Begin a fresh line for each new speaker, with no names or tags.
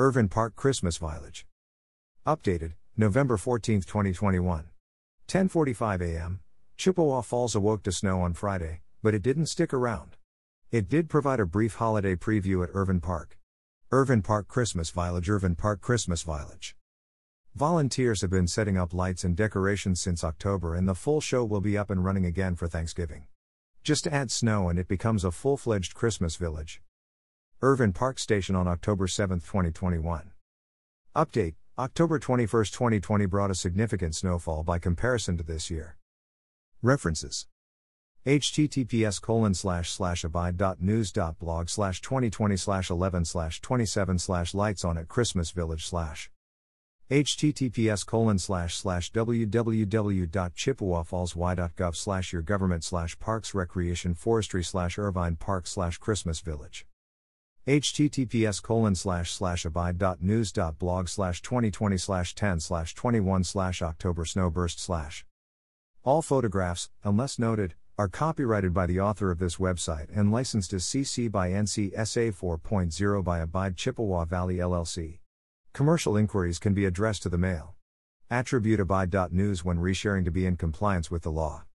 Irvine Park Christmas Village. Updated, November 14, 2021. 10:45 a.m. Chippewa Falls awoke to snow on Friday, but it didn't stick around. It did provide a brief holiday preview at Irvine Park. Irvine Park Christmas Village Irvine Park Christmas Village. Volunteers have been setting up lights and decorations since October and the full show will be up and running again for Thanksgiving. Just add snow and it becomes a full-fledged Christmas village. Irvine Park Station on October 7, 2021. Update October 21, 2020 brought a significant snowfall by comparison to this year. References https colon slash slash abide.news.blog slash 2020 slash 11 slash 27 slash lights on at Christmas Village slash https colon slash slash www.chippewafallsy.gov slash your government slash parks recreation forestry slash irvine park slash christmas village https colon slash slash abide.news.blog slash 2020 slash 10 slash 21 slash october snowburst slash all photographs unless noted are copyrighted by the author of this website and licensed as cc by ncsa 4.0 by abide chippewa valley llc Commercial inquiries can be addressed to the mail. Attribute abide.news when resharing to be in compliance with the law.